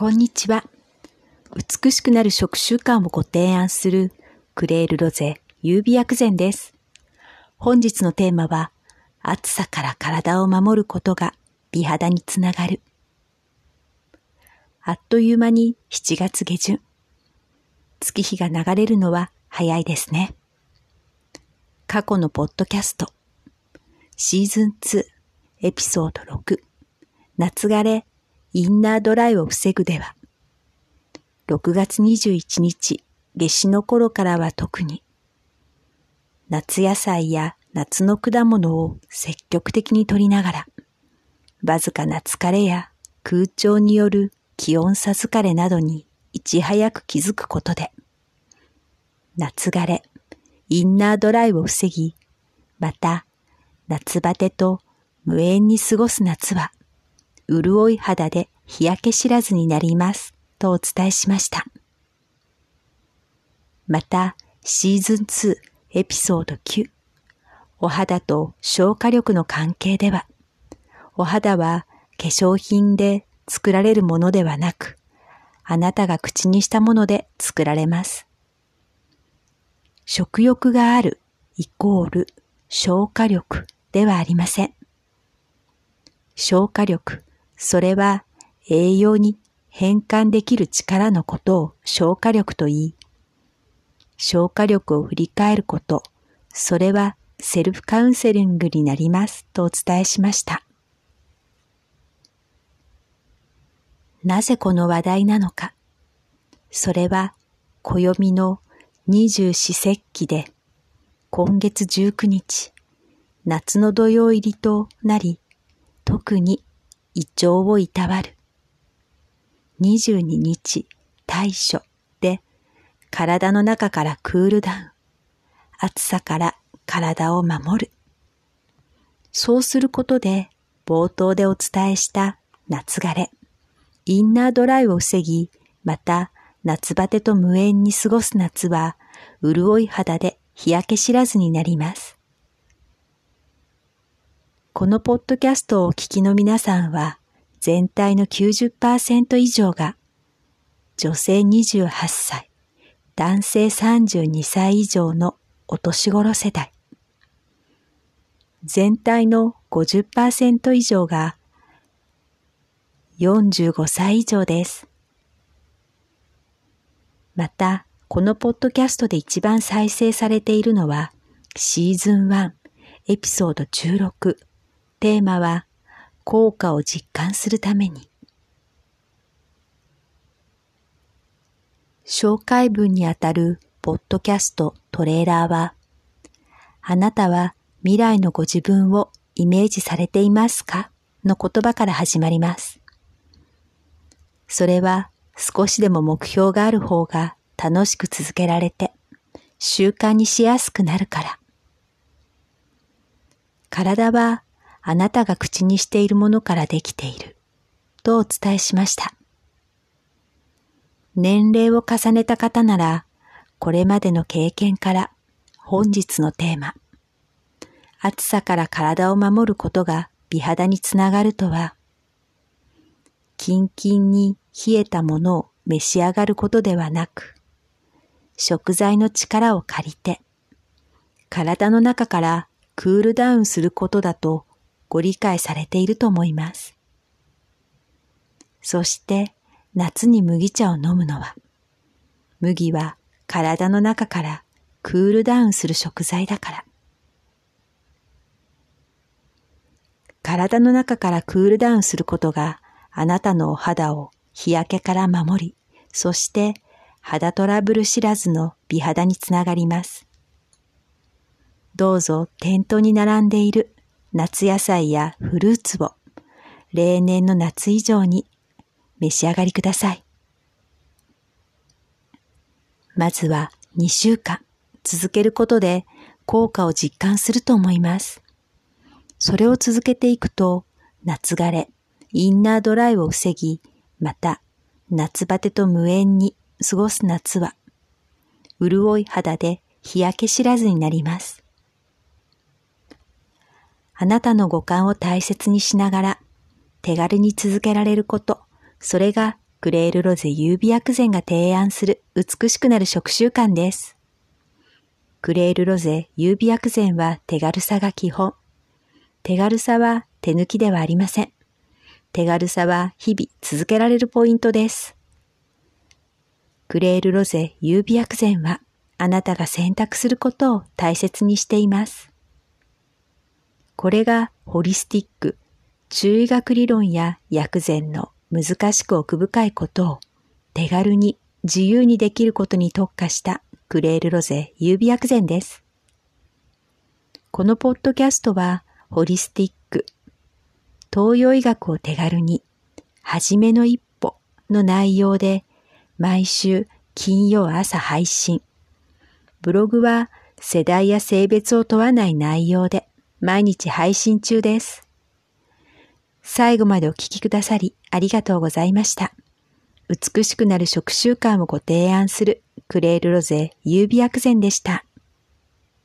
こんにちは。美しくなる食習慣をご提案するクレールロゼ優美薬膳です。本日のテーマは暑さから体を守ることが美肌につながる。あっという間に7月下旬。月日が流れるのは早いですね。過去のポッドキャスト、シーズン2、エピソード6、夏枯れ、インナードライを防ぐでは、6月21日、夏至の頃からは特に、夏野菜や夏の果物を積極的に取りながら、わずかな疲れや空調による気温差疲れなどにいち早く気づくことで、夏枯れ、インナードライを防ぎ、また夏バテと無縁に過ごす夏は、潤い肌で日焼け知らずになりますとお伝えしました。また、シーズン2エピソード9お肌と消化力の関係では、お肌は化粧品で作られるものではなく、あなたが口にしたもので作られます。食欲があるイコール消化力ではありません。消化力、それは栄養に変換できる力のことを消化力と言い、消化力を振り返ること、それはセルフカウンセリングになりますとお伝えしました。なぜこの話題なのか。それは暦の二十四節気で今月19日、夏の土曜入りとなり、特に胃腸をいたわる。22日、対処で、体の中からクールダウン。暑さから体を守る。そうすることで、冒頭でお伝えした夏枯れ、インナードライを防ぎ、また夏バテと無縁に過ごす夏は、潤い肌で日焼け知らずになります。このポッドキャストをお聞きの皆さんは、全体の90%以上が、女性28歳、男性32歳以上のお年頃世代。全体の50%以上が45歳以上です。また、このポッドキャストで一番再生されているのは、シーズン1、エピソード16、テーマは効果を実感するために。紹介文にあたるポッドキャストトレーラーは、あなたは未来のご自分をイメージされていますか？の言葉から始まります。それは少しでも目標がある方が楽しく続けられて習慣にしやすくなるから。体はあなたが口にしているものからできている、とお伝えしました。年齢を重ねた方なら、これまでの経験から本日のテーマ、暑さから体を守ることが美肌につながるとは、キンキンに冷えたものを召し上がることではなく、食材の力を借りて、体の中からクールダウンすることだとご理解されていると思います。そして夏に麦茶を飲むのは、麦は体の中からクールダウンする食材だから。体の中からクールダウンすることがあなたのお肌を日焼けから守り、そして肌トラブル知らずの美肌につながります。どうぞ店頭に並んでいる夏野菜やフルーツを例年の夏以上に召し上がりください。まずは2週間続けることで効果を実感すると思います。それを続けていくと夏枯れ、インナードライを防ぎ、また夏バテと無縁に過ごす夏は潤い肌で日焼け知らずになります。あなたの五感を大切にしながら手軽に続けられること、それがクレールロゼ優美薬膳が提案する美しくなる食習慣です。クレールロゼ優美薬膳は手軽さが基本。手軽さは手抜きではありません。手軽さは日々続けられるポイントです。クレールロゼ優美薬膳はあなたが選択することを大切にしています。これがホリスティック、中医学理論や薬膳の難しく奥深いことを手軽に自由にできることに特化したクレールロゼ優美薬膳です。このポッドキャストはホリスティック、東洋医学を手軽に、はじめの一歩の内容で、毎週金曜朝配信。ブログは世代や性別を問わない内容で毎日配信中です。最後までお聴きくださりありがとうございました。美しくなる食習慣をご提案するクレールロゼ優美薬膳でした。